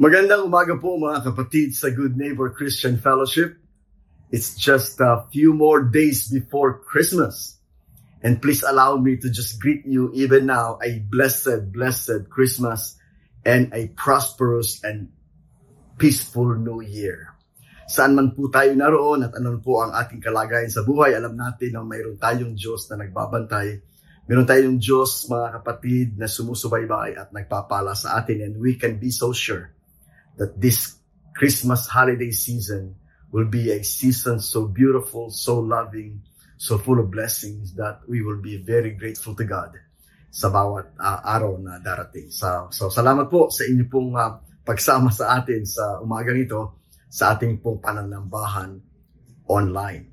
Magandang umaga po mga kapatid sa Good Neighbor Christian Fellowship. It's just a few more days before Christmas. And please allow me to just greet you even now a blessed, blessed Christmas and a prosperous and peaceful New Year. Saan man po tayo naroon at anon po ang ating kalagayan sa buhay, alam natin na mayroon tayong Diyos na nagbabantay. Meron tayong Diyos, mga kapatid, na sumusubaybay at nagpapala sa atin and we can be so sure that this Christmas holiday season will be a season so beautiful, so loving, so full of blessings that we will be very grateful to God sa bawat uh, araw na darating. So, so salamat po sa inyo pong uh, pagsama sa atin sa umagang ito sa ating pong pananambahan online.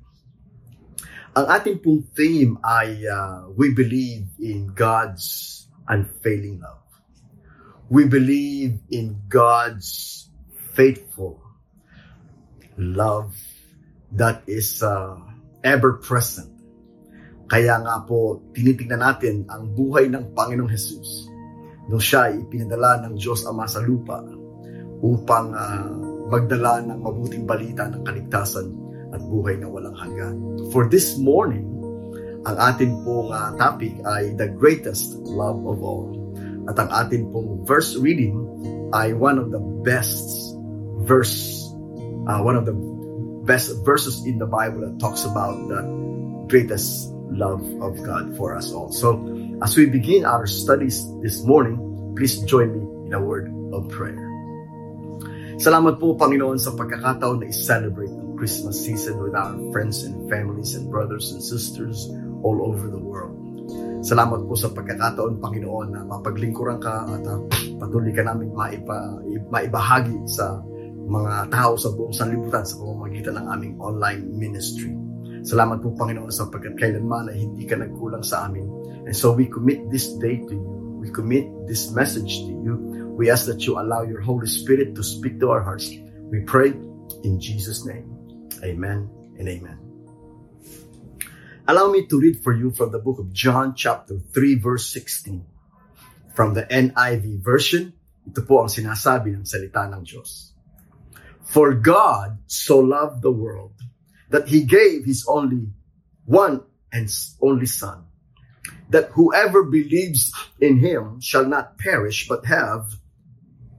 Ang ating pong theme ay uh, we believe in God's unfailing love. We believe in God's faithful love that is uh, ever present. Kaya nga po, tinitingnan natin ang buhay ng Panginoong Jesus nung siya ay ipinadala ng Diyos Ama sa lupa upang uh, magdala ng mabuting balita ng kaligtasan at buhay na walang hanggan. For this morning, ang ating pong uh, topic ay the greatest love of all. At ang ating pong verse reading ay one of the best verse, uh, one of the best verses in the Bible that talks about the greatest love of God for us all. So, as we begin our studies this morning, please join me in a word of prayer. Salamat po, Panginoon, sa pagkakataon na i-celebrate ang Christmas season with our friends and families and brothers and sisters all over the world. Salamat po sa pagkakataon, Panginoon, na mapaglingkuran ka at uh, patuloy ka namin maiba, maibahagi sa mga tao sa buong sanlibutan sa pamamagitan ng aming online ministry. Salamat po, Panginoon, sa pagkat kailanman ay hindi ka nagkulang sa amin. And so we commit this day to you. We commit this message to you We ask that you allow your Holy Spirit to speak to our hearts. We pray in Jesus' name. Amen and amen. Allow me to read for you from the book of John chapter 3 verse 16. From the NIV version, ito po ang sinasabi ng salita ng Diyos. For God so loved the world that He gave His only one and only Son, that whoever believes in Him shall not perish but have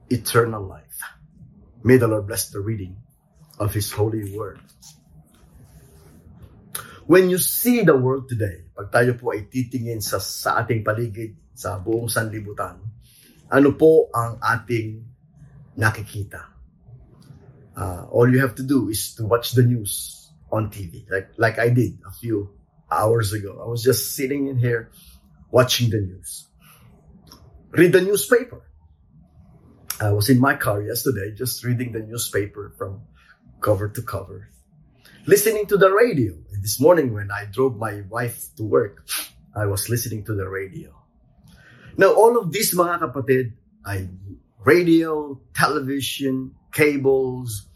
eternal life. May the Lord bless the reading of His holy word. When you see the world today, pag tayo po ay titingin sa, sa ating paligid, sa buong sanlibutan, ano po ang ating nakikita? Uh, all you have to do is to watch the news on TV, like, like I did a few hours ago. I was just sitting in here watching the news. Read the newspaper. I was in my car yesterday just reading the newspaper from cover to cover, listening to the radio. This morning when I drove my wife to work, I was listening to the radio. Now, all of these mga kapatid ay radio, television, cables,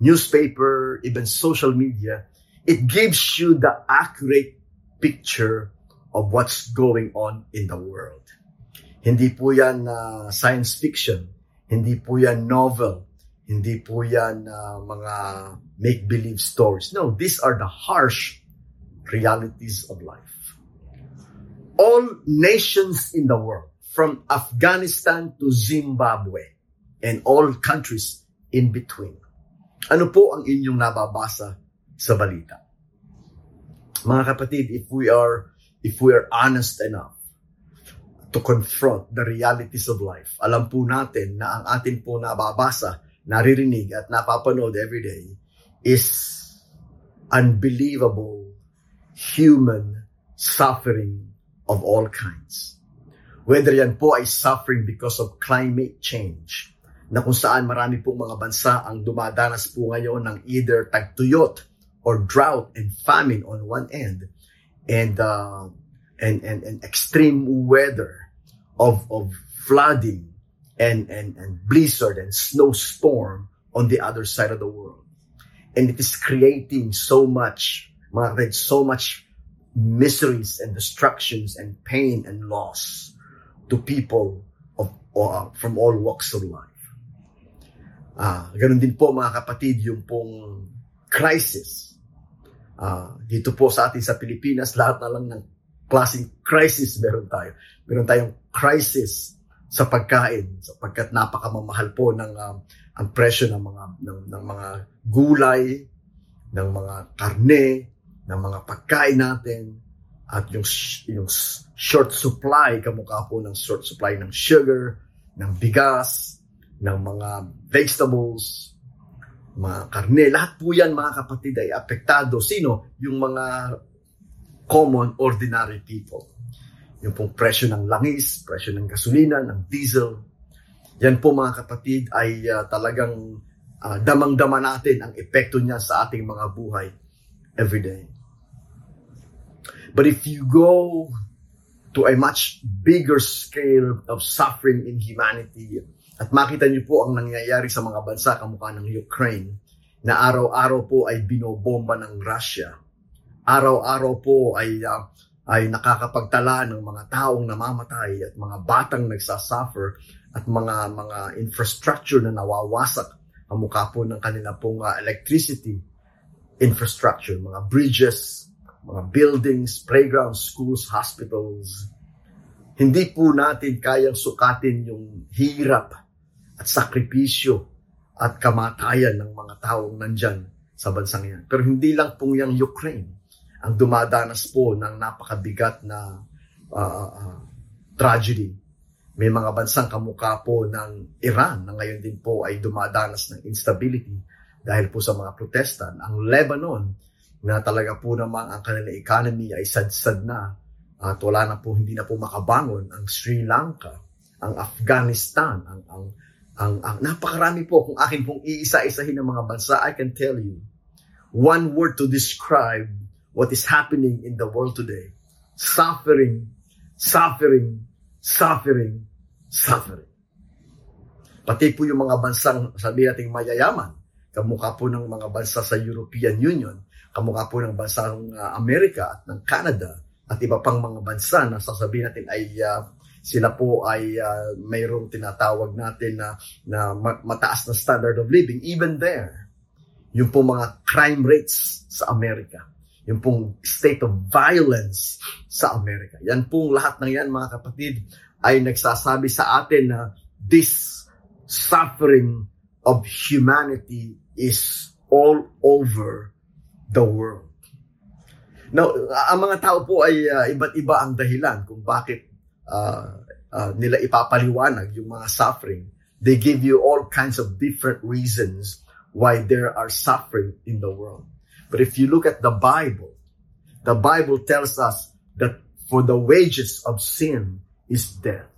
newspaper, even social media. It gives you the accurate picture of what's going on in the world. Hindi po yan uh, science fiction. Hindi po yan novel. Hindi po yan uh, mga make-believe stories. No, these are the harsh realities of life. All nations in the world, from Afghanistan to Zimbabwe, and all countries in between. Ano po ang inyong nababasa sa balita? Mga kapatid, if we are if we are honest enough, to confront the realities of life. Alam po natin na ang atin po nababasa, naririnig at napapanood every day is unbelievable human suffering of all kinds. Whether yan po ay suffering because of climate change, na kung saan marami pong mga bansa ang dumadanas po ngayon ng either tagtuyot or drought and famine on one end, and uh, and, and, and extreme weather of, of flooding and, and, and blizzard and snowstorm on the other side of the world. And it is creating so much, so much miseries and destructions and pain and loss to people of, uh, from all walks of life. Ah, ganun din po mga kapatid, yung pong crisis. Ah, dito po sa atin sa Pilipinas, lahat na lang ng klaseng crisis meron tayo. Meron tayong crisis sa pagkain sapagkat napakamamahal po ng uh, ang presyo ng mga ng, ng mga gulay, ng mga karne, ng mga pagkain natin at yung yung short supply kamukha po ng short supply ng sugar, ng bigas, ng mga vegetables, mga karne, lahat po yan mga kapatid ay apektado. Sino? Yung mga common, ordinary people. Yung pong presyo ng langis, presyo ng gasolina, ng diesel. Yan po mga kapatid ay uh, talagang uh, damang-dama natin ang epekto niya sa ating mga buhay every day. But if you go to a much bigger scale of suffering in humanity, at makita niyo po ang nangyayari sa mga bansa kamukha ng Ukraine, na araw-araw po ay binobomba ng Russia. Araw-araw po ay uh, ay nakakapagtala ng mga taong namamatay at mga batang nagsasuffer at mga mga infrastructure na nawawasak ang mukha po ng kanila pong uh, electricity infrastructure, mga bridges, mga buildings, playgrounds, schools, hospitals. Hindi po natin kayang sukatin yung hirap at sakripisyo at kamatayan ng mga taong nandyan sa bansang yan. Pero hindi lang pong yung Ukraine ang dumadanas po ng napakabigat na uh, uh, tragedy. May mga bansang kamukha po ng Iran na ngayon din po ay dumadanas ng instability dahil po sa mga protesta. Ang Lebanon na talaga po naman ang kanilang economy ay sad-sad na at wala na po, hindi na po makabangon. Ang Sri Lanka, ang Afghanistan, ang, ang, ang, ang napakarami po. Kung akin pong iisa-isahin ng mga bansa, I can tell you, one word to describe what is happening in the world today. Suffering, suffering, suffering, suffering. Pati po yung mga bansang sabi nating mayayaman, kamukha po ng mga bansa sa European Union, kamukha po ng bansa ng uh, Amerika at ng Canada, at iba pang mga bansa na sasabihin natin ay uh, sila po ay uh, mayroong tinatawag natin na, na mataas na standard of living. Even there, yung po mga crime rates sa Amerika yung pong state of violence sa Amerika. Yan pong lahat ng yan mga kapatid ay nagsasabi sa atin na this suffering of humanity is all over the world. Now, ang mga tao po ay uh, iba't iba ang dahilan kung bakit uh, uh, nila ipapaliwanag yung mga suffering. They give you all kinds of different reasons why there are suffering in the world. But if you look at the Bible, the Bible tells us that for the wages of sin is death.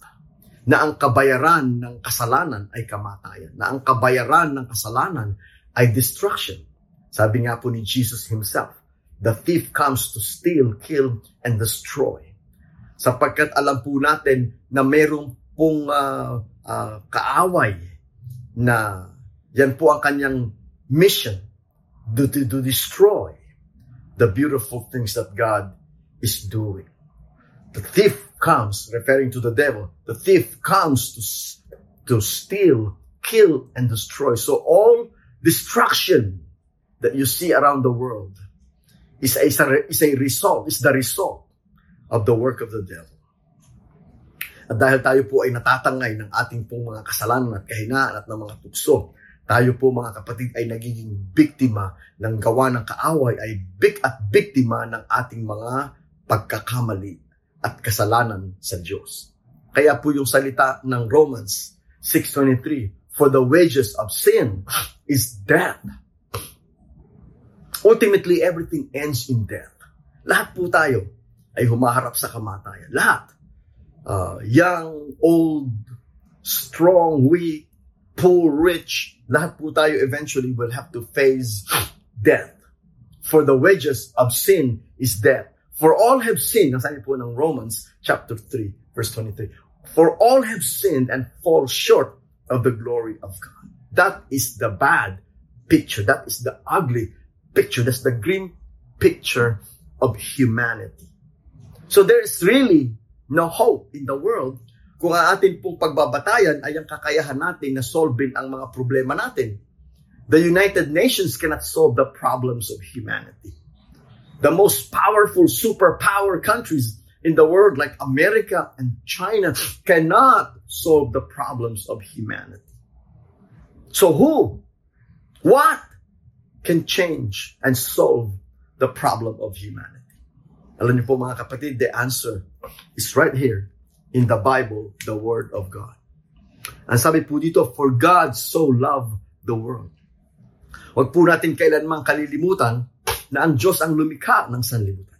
Na ang kabayaran ng kasalanan ay kamatayan. Na ang kabayaran ng kasalanan ay destruction. Sabi nga po ni Jesus himself, the thief comes to steal, kill, and destroy. Sapagkat alam po natin na mayroong pong uh, uh, kaaway na yan po ang kanyang mission to, to, to destroy the beautiful things that God is doing. The thief comes, referring to the devil, the thief comes to, to steal, kill, and destroy. So all destruction that you see around the world is a, is a, is a result, is the result of the work of the devil. At dahil tayo po ay natatangay ng ating pong mga kasalanan at kahinaan at ng mga tukso, tayo po mga kapatid ay nagiging biktima ng gawa ng kaaway ay big at biktima ng ating mga pagkakamali at kasalanan sa Diyos. Kaya po yung salita ng Romans 6.23, For the wages of sin is death. Ultimately, everything ends in death. Lahat po tayo ay humaharap sa kamatayan. Lahat. Uh, young, old, strong, weak, poor, rich, lahat po tayo eventually will have to face death. For the wages of sin is death. For all have sinned, nasabi po ng Romans chapter 3, verse 23. For all have sinned and fall short of the glory of God. That is the bad picture. That is the ugly picture. That's the grim picture of humanity. So there is really no hope in the world kung ang atin pong pagbabatayan ay ang kakayahan natin na solvein ang mga problema natin. The United Nations cannot solve the problems of humanity. The most powerful superpower countries in the world like America and China cannot solve the problems of humanity. So who, what can change and solve the problem of humanity? Alam niyo po mga kapatid, the answer is right here in the Bible, the Word of God. Ang sabi po dito, for God so loved the world. Huwag po natin kailanman kalilimutan na ang Diyos ang lumikha ng sanlibutan.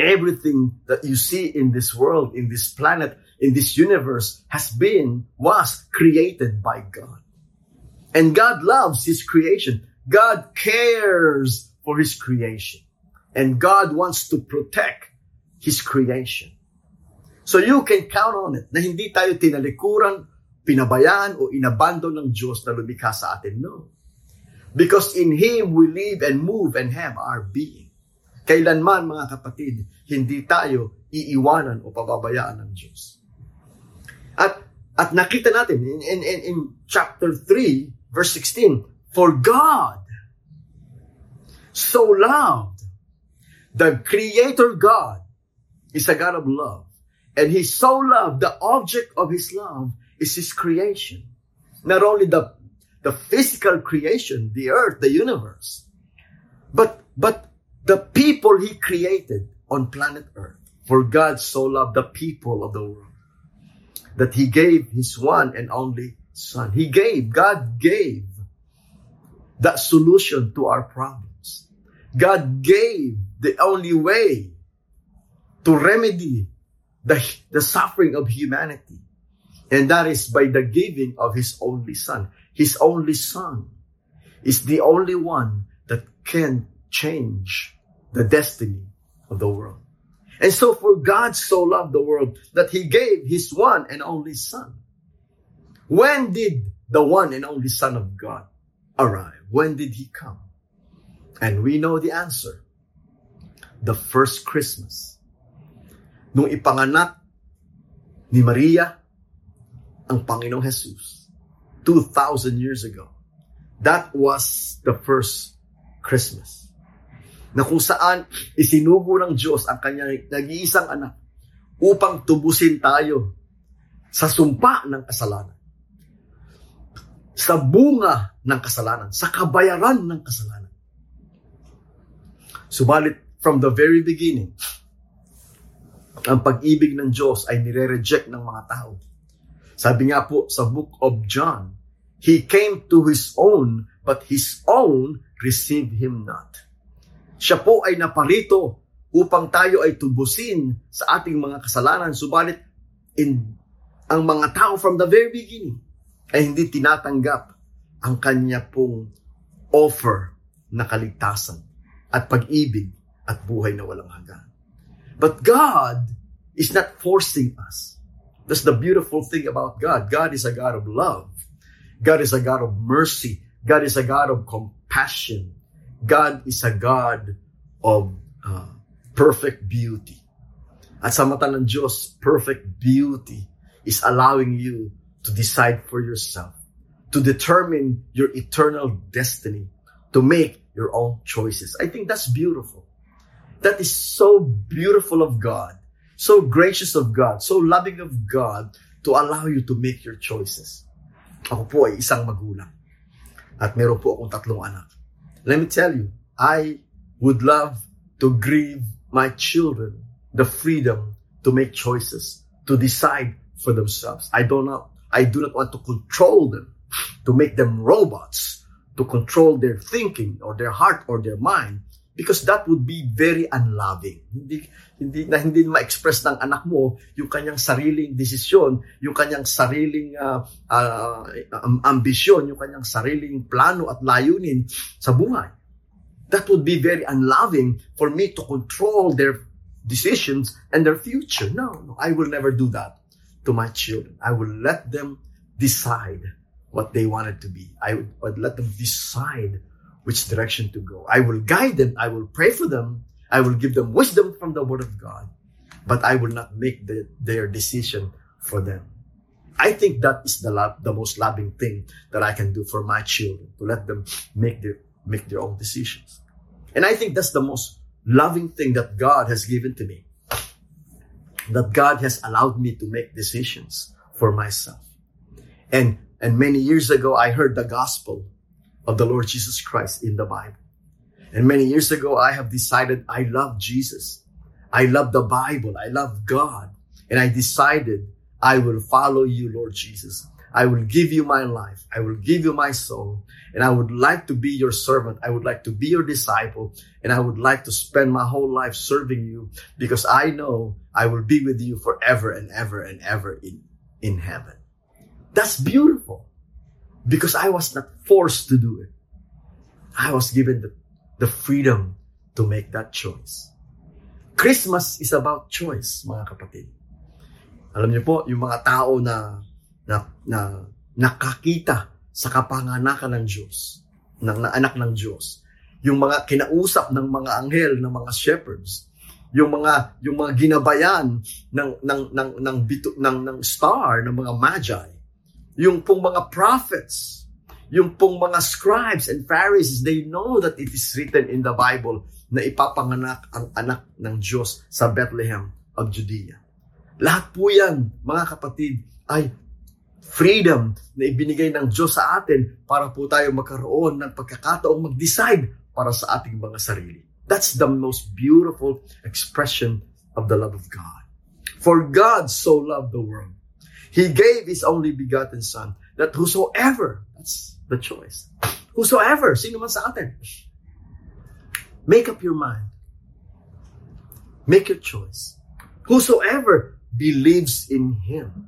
Everything that you see in this world, in this planet, in this universe has been, was created by God. And God loves His creation. God cares for His creation. And God wants to protect His creation. So you can count on it na hindi tayo tinalikuran, pinabayaan o inabandon ng Diyos na lumikha sa atin. No. Because in Him we live and move and have our being. Kailanman mga kapatid, hindi tayo iiwanan o pababayaan ng Diyos. At at nakita natin in, in, in, in chapter 3, verse 16, For God so loved the Creator God is a God of love. And He so loved, the object of His love is His creation. Not only the, the physical creation, the earth, the universe, but, but the people He created on planet earth. For God so loved the people of the world that He gave His one and only Son. He gave, God gave that solution to our problems. God gave the only way to remedy the, the suffering of humanity. And that is by the giving of His only Son. His only Son is the only one that can change the destiny of the world. And so for God so loved the world that He gave His one and only Son. When did the one and only Son of God arrive? When did He come? And we know the answer. The first Christmas. Nung ipanganak ni Maria ang Panginoong Jesus 2,000 years ago. That was the first Christmas. Na kung saan isinugo ng Diyos ang kanyang nag-iisang anak upang tubusin tayo sa sumpa ng kasalanan. Sa bunga ng kasalanan, sa kabayaran ng kasalanan. Subalit, from the very beginning, ang pag-ibig ng Diyos ay nire-reject ng mga tao. Sabi nga po sa book of John, He came to His own, but His own received Him not. Siya po ay naparito upang tayo ay tubusin sa ating mga kasalanan. Subalit, in, ang mga tao from the very beginning ay hindi tinatanggap ang kanya pong offer na kaligtasan at pag-ibig at buhay na walang hanggan. But God is not forcing us. That's the beautiful thing about God. God is a God of love. God is a God of mercy. God is a God of compassion. God is a God of uh, perfect beauty. At sa mata ng Diyos, perfect beauty is allowing you to decide for yourself, to determine your eternal destiny, to make your own choices. I think that's beautiful. That is so beautiful of God, so gracious of God, so loving of God to allow you to make your choices. Ako po ay isang magulang. At meron po akong tatlong anak. Let me tell you, I would love to give my children the freedom to make choices, to decide for themselves. I do not, I do not want to control them, to make them robots, to control their thinking or their heart or their mind because that would be very unloving. Hindi hindi na hindi ma-express ng anak mo yung kanyang sariling desisyon, yung kanyang sariling uh, uh, ambisyon, yung kanyang sariling plano at layunin sa buhay. That would be very unloving for me to control their decisions and their future. No, no, I will never do that to my children. I will let them decide what they wanted to be. I would let them decide which direction to go. I will guide them. I will pray for them. I will give them wisdom from the Word of God. but I will not make the, their decision for them. I think that is the the most loving thing that I can do for my children to let them make their make their own decisions. And I think that's the most loving thing that God has given to me. That God has allowed me to make decisions for myself. And and many years ago I heard the gospel of the Lord Jesus Christ in the Bible. And many years ago I have decided I love Jesus. I love the Bible. I love God. And I decided I will follow you, Lord Jesus. I will give you my life. I will give you my soul. And I would like to be your servant. I would like to be your disciple. And I would like to spend my whole life serving you because I know I will be with you forever and ever and ever in, in heaven. That's beautiful because I was not forced to do it. I was given the, the freedom to make that choice. Christmas is about choice, mga kapatid. Alam niyo po, yung mga tao na, na, na nakakita sa kapanganakan ng Diyos, ng na anak ng Diyos, yung mga kinausap ng mga anghel, ng mga shepherds, yung mga yung mga ginabayan ng ng ng ng bito, ng ng star ng mga magi yung pong mga prophets yung pong mga scribes and Pharisees they know that it is written in the Bible na ipapanganak ang anak ng Diyos sa Bethlehem of Judea. Lahat po yan, mga kapatid, ay freedom na ibinigay ng Diyos sa atin para po tayo magkaroon ng pagkakataong mag-decide para sa ating mga sarili. That's the most beautiful expression of the love of God. For God so loved the world. He gave His only begotten Son that whosoever, that's the choice, whosoever, sino man sa atin, Make up your mind. Make your choice. Whosoever believes in Him.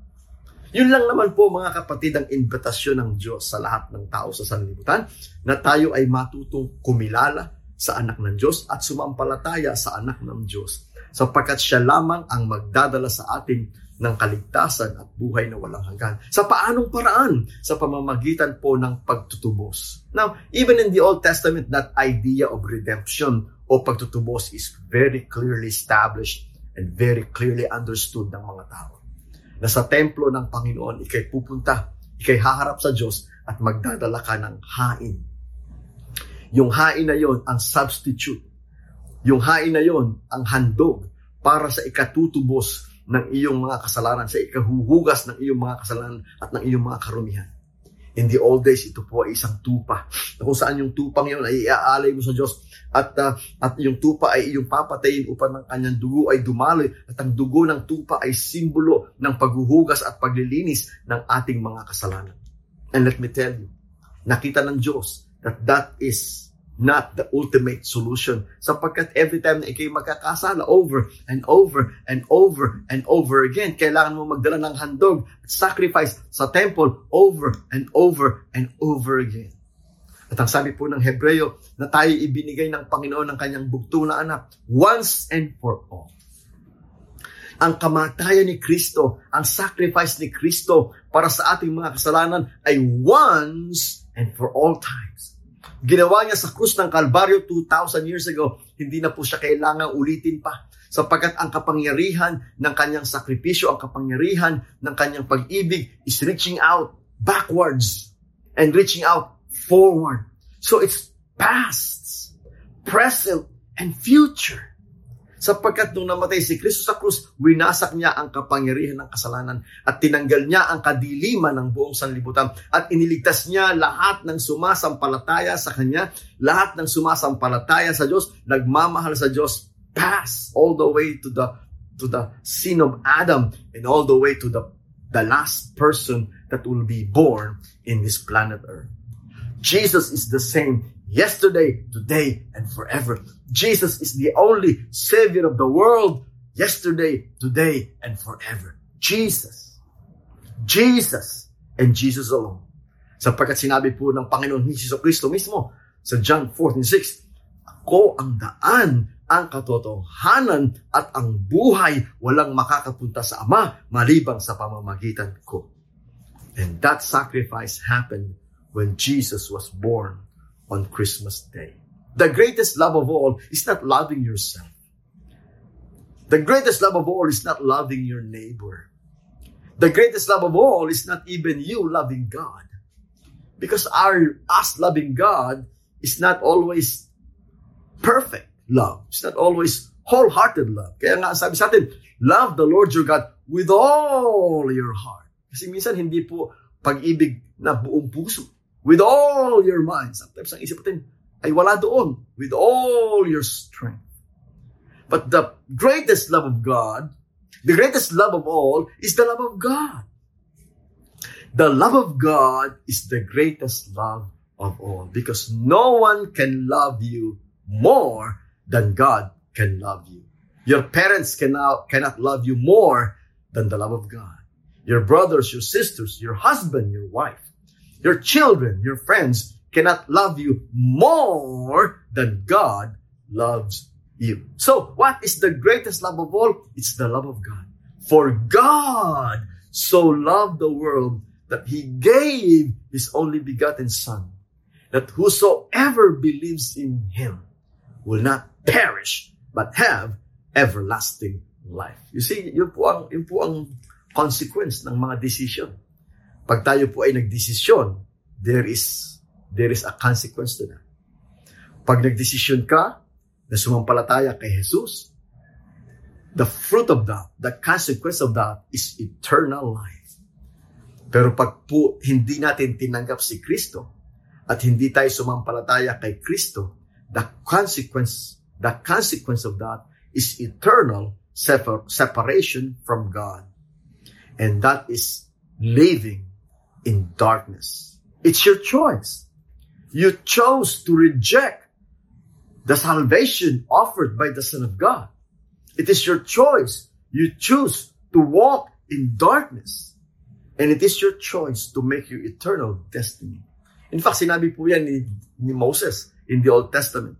Yun lang naman po mga kapatid ang invitasyon ng Diyos sa lahat ng tao sa sanlibutan na tayo ay matutong kumilala sa anak ng Diyos at sumampalataya sa anak ng Diyos sapagkat siya lamang ang magdadala sa atin ng kaligtasan at buhay na walang hanggan. Sa paanong paraan? Sa pamamagitan po ng pagtutubos. Now, even in the Old Testament, that idea of redemption o pagtutubos is very clearly established and very clearly understood ng mga tao. Na sa templo ng Panginoon, ikay pupunta, ikay haharap sa Diyos at magdadala ka ng hain. Yung hain na yon ang substitute. Yung hain na yon ang handog para sa ikatutubos ng iyong mga kasalanan, sa ikahuhugas ng iyong mga kasalanan at ng iyong mga karumihan. In the old days, ito po ay isang tupa. Kung saan yung tupang yun ay iaalay mo sa Diyos at, uh, at yung tupa ay iyong papatayin upang ng kanyang dugo ay dumaloy at ang dugo ng tupa ay simbolo ng paghuhugas at paglilinis ng ating mga kasalanan. And let me tell you, nakita ng Diyos that that is not the ultimate solution. Sapagkat every time na ikay magkakasala over and over and over and over again, kailangan mo magdala ng handog at sacrifice sa temple over and over and over again. At ang sabi po ng Hebreo na tayo ibinigay ng Panginoon ng kanyang bugto na anak once and for all. Ang kamatayan ni Kristo, ang sacrifice ni Kristo para sa ating mga kasalanan ay once and for all times Ginawa niya sa krus ng Kalbaryo 2,000 years ago. Hindi na po siya kailangang ulitin pa. Sapagkat ang kapangyarihan ng kanyang sakripisyo, ang kapangyarihan ng kanyang pag-ibig is reaching out backwards and reaching out forward. So it's past, present, and future. Sapagkat nung namatay si Kristo sa krus, winasak niya ang kapangyarihan ng kasalanan at tinanggal niya ang kadiliman ng buong sanlibutan at iniligtas niya lahat ng sumasampalataya sa Kanya, lahat ng sumasampalataya sa Diyos, nagmamahal sa Diyos, pass all the way to the to the sin of Adam and all the way to the the last person that will be born in this planet Earth. Jesus is the same yesterday, today, and forever. Jesus is the only Savior of the world, yesterday, today, and forever. Jesus. Jesus and Jesus alone. Sapagkat sinabi po ng Panginoon Jesus Kristo mismo sa John 14.6, Ako ang daan, ang katotohanan at ang buhay walang makakapunta sa Ama malibang sa pamamagitan ko. And that sacrifice happened when Jesus was born on Christmas Day. The greatest love of all is not loving yourself. The greatest love of all is not loving your neighbor. The greatest love of all is not even you loving God. Because our us loving God is not always perfect love. It's not always wholehearted love. Kaya nga sabi sa atin, love the Lord your God with all your heart. Kasi minsan hindi po pag-ibig na buong puso. With all your mind. Sometimes ang isip natin ay wala doon. With all your strength. But the greatest love of God, the greatest love of all, is the love of God. The love of God is the greatest love of all because no one can love you more than God can love you. Your parents cannot, cannot love you more than the love of God. Your brothers, your sisters, your husband, your wife, your children, your friends cannot love you more than God loves you. So, what is the greatest love of all? It's the love of God. For God so loved the world that he gave his only begotten Son, that whosoever believes in him will not perish, but have everlasting life. You see, yun po ang, yun po ang consequence ng mga decision. Pag tayo po ay nagdesisyon, there is, there is a consequence to that. Pag nagdesisyon ka na sumampalataya kay Jesus, the fruit of that, the consequence of that is eternal life. Pero pag po hindi natin tinanggap si Kristo at hindi tayo sumampalataya kay Kristo, the consequence, the consequence of that is eternal separation from God. And that is living in darkness. It's your choice. You chose to reject the salvation offered by the Son of God. It is your choice. You choose to walk in darkness. And it is your choice to make your eternal destiny. In fact, sinabi po yan ni, ni Moses in the Old Testament.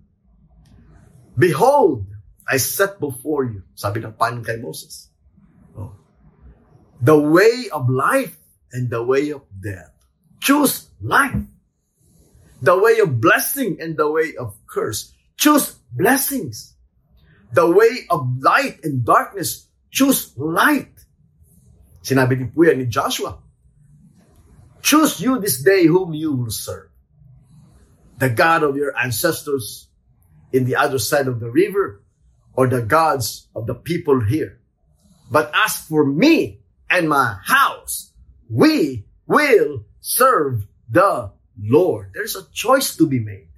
Behold, I set before you, sabi ng Panginoon kay Moses, oh, the way of life and the way of death. Choose life. The way of blessing and the way of curse. Choose blessings. The way of light and darkness. Choose light. Sinabi yan ni Joshua. Choose you this day whom you will serve. The God of your ancestors in the other side of the river or the gods of the people here. But as for me and my house, we will serve the Lord. There's a choice to be made.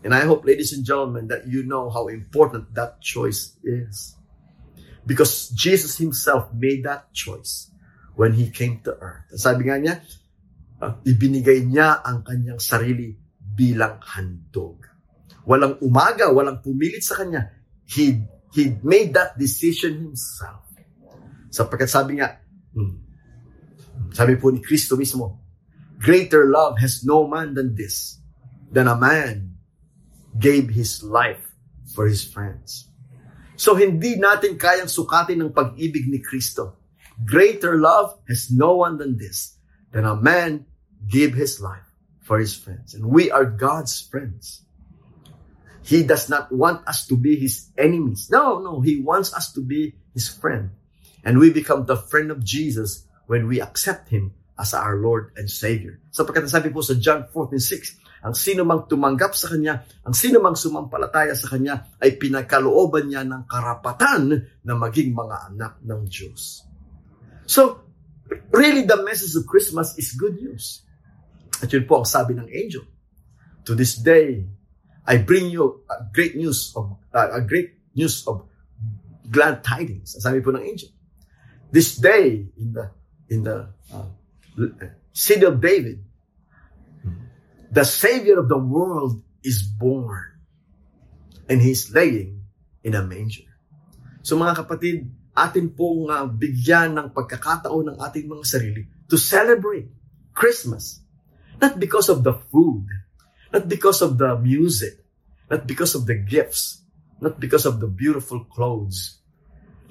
And I hope, ladies and gentlemen, that you know how important that choice is. Because Jesus himself made that choice when he came to earth. Sabi nga niya, uh, ibinigay niya ang kanyang sarili bilang handog. Walang umaga, walang pumilit sa kanya. He, he made that decision himself. Sapagkat sabi nga, hmm, sabi po ni Kristo mismo, greater love has no man than this, than a man gave his life for his friends. So hindi natin kayang sukatin ng pag-ibig ni Kristo. Greater love has no one than this, than a man give his life for his friends. And we are God's friends. He does not want us to be his enemies. No, no, he wants us to be his friend. And we become the friend of Jesus when we accept him as our Lord and Savior. Sapagkat sabi po sa John 14:6, ang sino mang tumanggap sa Kanya, ang sino mang sumampalataya sa Kanya, ay pinagkalooban niya ng karapatan na maging mga anak ng Diyos. So, really the message of Christmas is good news. At yun po ang sabi ng angel. To this day, I bring you a great news of uh, a great news of glad tidings. Sabi po ng angel. This day in the in the uh, city of David, the Savior of the world is born, and He's laying in a manger. So mga kapatid, atin pong uh, bigyan ng pagkakataon ng ating mga sarili to celebrate Christmas. Not because of the food, Not because of the music, not because of the gifts, not because of the beautiful clothes.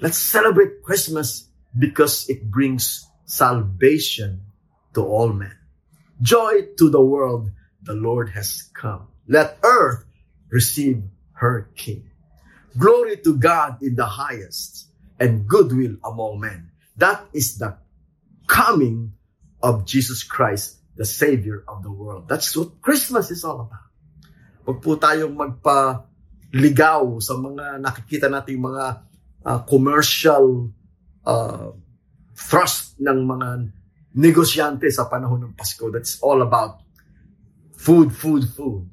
Let's celebrate Christmas because it brings salvation to all men. Joy to the world, the Lord has come. Let earth receive her King. Glory to God in the highest and goodwill among men. That is the coming of Jesus Christ, the Savior of the world. That's what Christmas is all about. Huwag po tayong magpaligaw sa mga nakikita nating mga uh, commercial uh, thrust ng mga negosyante sa panahon ng Pasko. That's all about food, food, food.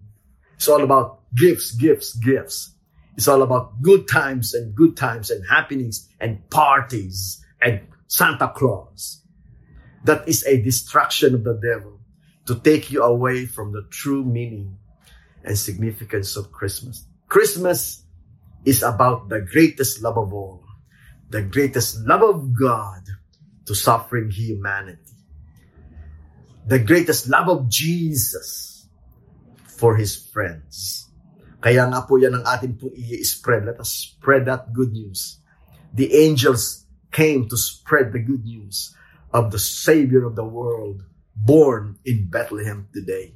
It's all about gifts, gifts, gifts. It's all about good times and good times and happenings and parties and Santa Claus. That is a distraction of the devil to take you away from the true meaning and significance of Christmas. Christmas is about the greatest love of all, the greatest love of God to suffering humanity, the greatest love of Jesus for his friends. Kaya nga po yan ang atin po i-spread. Let us spread that good news. The angels came to spread the good news of the Savior of the world born in Bethlehem today.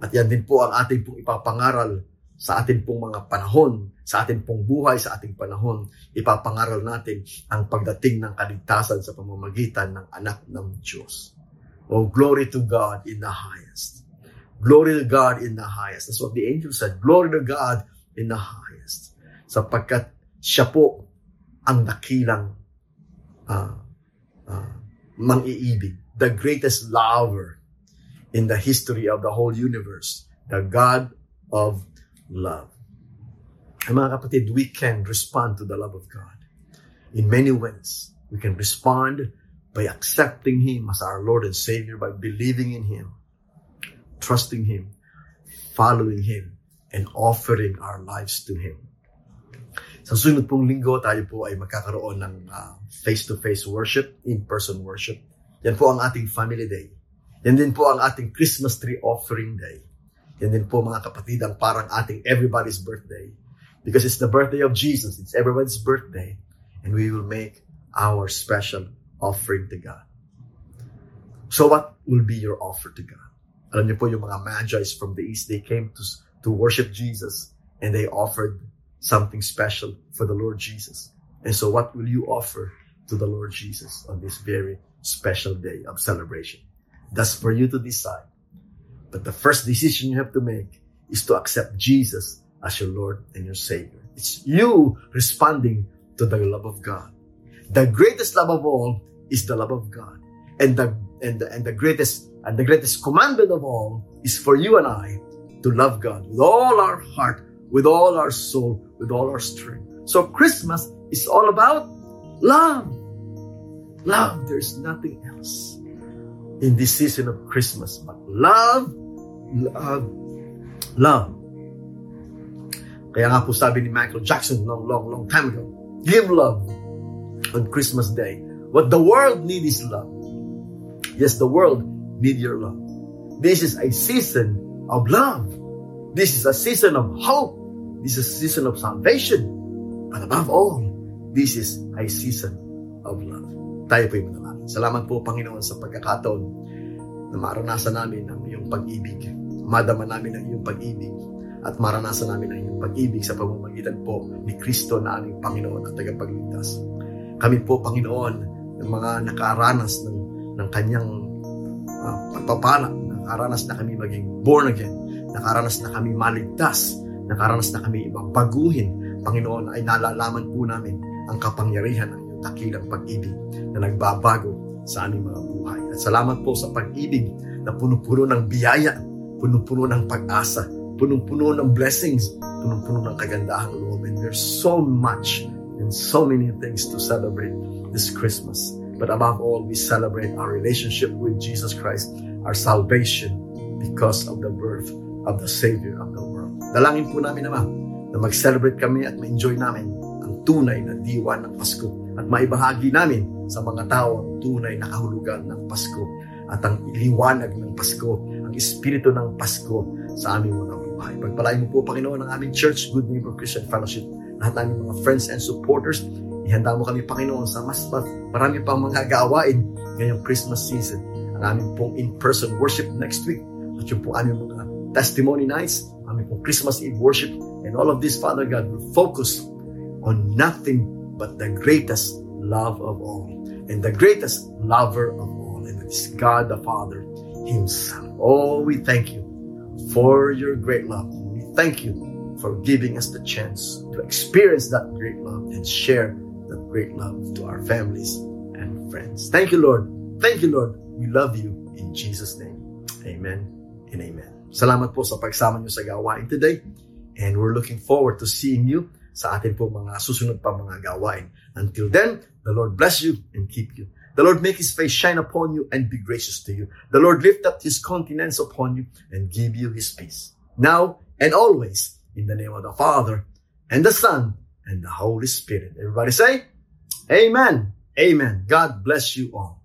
At yan din po ang ating pong ipapangaral sa ating pong mga panahon, sa ating pong buhay, sa ating panahon. Ipapangaral natin ang pagdating ng kaligtasan sa pamamagitan ng anak ng Diyos. Oh, glory to God in the highest. Glory to God in the highest. That's what the angel said. Glory to God in the highest. Sapagkat siya po ang dakilang uh, uh, mang-iibig. The greatest lover in the history of the whole universe. The God of love. And mga kapatid, we can respond to the love of God in many ways. We can respond by accepting Him as our Lord and Savior, by believing in Him trusting Him, following Him, and offering our lives to Him. Sa sunod pong linggo, tayo po ay magkakaroon ng uh, face-to-face worship, in-person worship. Yan po ang ating family day. Yan din po ang ating Christmas tree offering day. Yan din po mga kapatid ang parang ating everybody's birthday. Because it's the birthday of Jesus. It's everybody's birthday. And we will make our special offering to God. So what will be your offer to God? Alam niyo po yung mga magi's from the east, they came to, to worship Jesus and they offered something special for the Lord Jesus. And so what will you offer to the Lord Jesus on this very special day of celebration? That's for you to decide. But the first decision you have to make is to accept Jesus as your Lord and your Savior. It's you responding to the love of God. The greatest love of all is the love of God. And the, and the, and the greatest and the greatest commandment of all is for you and I to love God with all our heart, with all our soul, with all our strength. So Christmas is all about love. Love. There's nothing else in this season of Christmas but love, love, love. Kaya nga po sabi ni Michael Jackson long, long, long time ago, give love on Christmas Day. What the world needs is love. Yes, the world need your love. This is a season of love. This is a season of hope. This is a season of salvation. But above all, this is a season of love. Tayo po yung manalangin. Salamat po, Panginoon, sa pagkakataon na maranasan namin ang iyong pag-ibig. Madama namin ang iyong pag-ibig at maranasan namin ang iyong pag-ibig sa pamamagitan po ni Kristo na aming Panginoon at tagapagligtas. Kami po, Panginoon, ng mga nakaranas ng, ng kanyang uh, pagpapala. Nakaranas na kami maging born again. Nakaranas na kami maligtas. Nakaranas na kami ibang baguhin. Panginoon, ay nalalaman po namin ang kapangyarihan ng iyong dakilang pag-ibig na nagbabago sa aming mga buhay. At salamat po sa pag-ibig na puno-puno ng biyaya, puno-puno ng pag-asa, puno-puno ng blessings, puno-puno ng kagandahang loob. And there's so much and so many things to celebrate this Christmas. But above all, we celebrate our relationship with Jesus Christ, our salvation because of the birth of the Savior of the world. Dalangin po namin naman na mag-celebrate kami at ma-enjoy namin ang tunay na diwa ng Pasko at maibahagi namin sa mga tao ang tunay na kahulugan ng Pasko at ang liwanag ng Pasko, espiritu ng Pasko sa aming mga buhay. Pagpalain mo po, Panginoon, ang aming church, Good Neighbor Christian Fellowship, lahat namin mga friends and supporters, Ihanda mo kami, Panginoon, sa mas marami pang mga gawain ngayong Christmas season. Ang aming pong in-person worship next week. At yung pong aming mga testimony nights, aming pong Christmas Eve worship, and all of this, Father God, will focus on nothing but the greatest love of all and the greatest lover of all, and it is God the Father Himself. Oh, we thank you for your great love. We thank you for giving us the chance to experience that great love and share that great love to our families and friends. Thank you, Lord. Thank you, Lord. We love you in Jesus' name. Amen and amen. Salamat po sa pagsama niyo sa gawain today. And we're looking forward to seeing you sa atin po mga susunod pa mga gawain. Until then, the Lord bless you and keep you. The Lord make His face shine upon you and be gracious to you. The Lord lift up His countenance upon you and give you His peace. Now and always, in the name of the Father, and the Son, and the Holy Spirit. Everybody say, Amen. Amen. God bless you all.